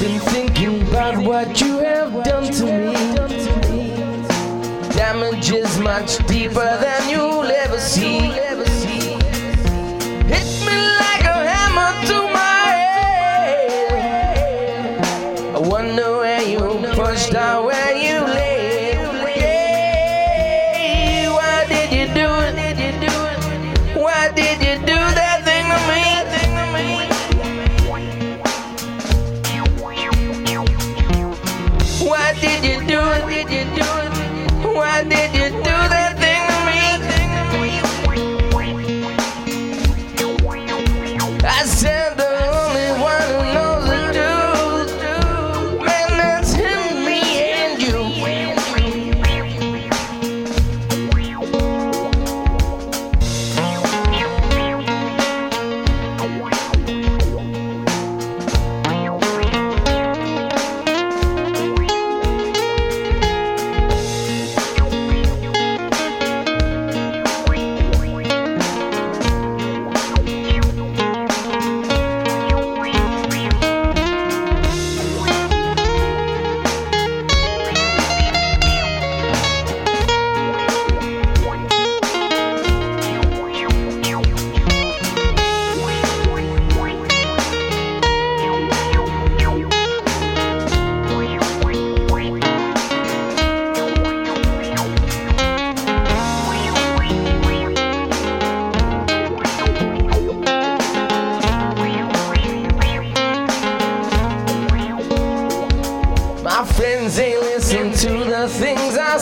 Been thinking about what you have done to me. Damage is much deeper than you'll ever see. Hit me like a hammer to my head. I wonder where you pushed out,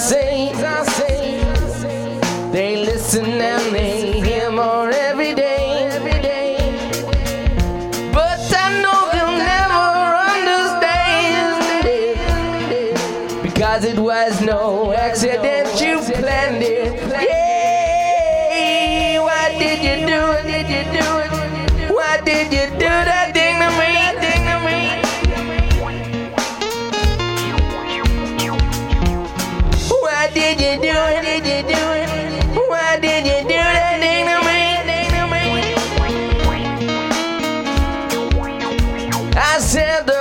say. I say. They listen and they hear more every day. Every day. But I know they'll never understand. it Because it was no accident, you planned it. Yeah, why did you do it? Did you do? Did you do it? Did you do it? Why did you do that thing to me? Thing to me? I said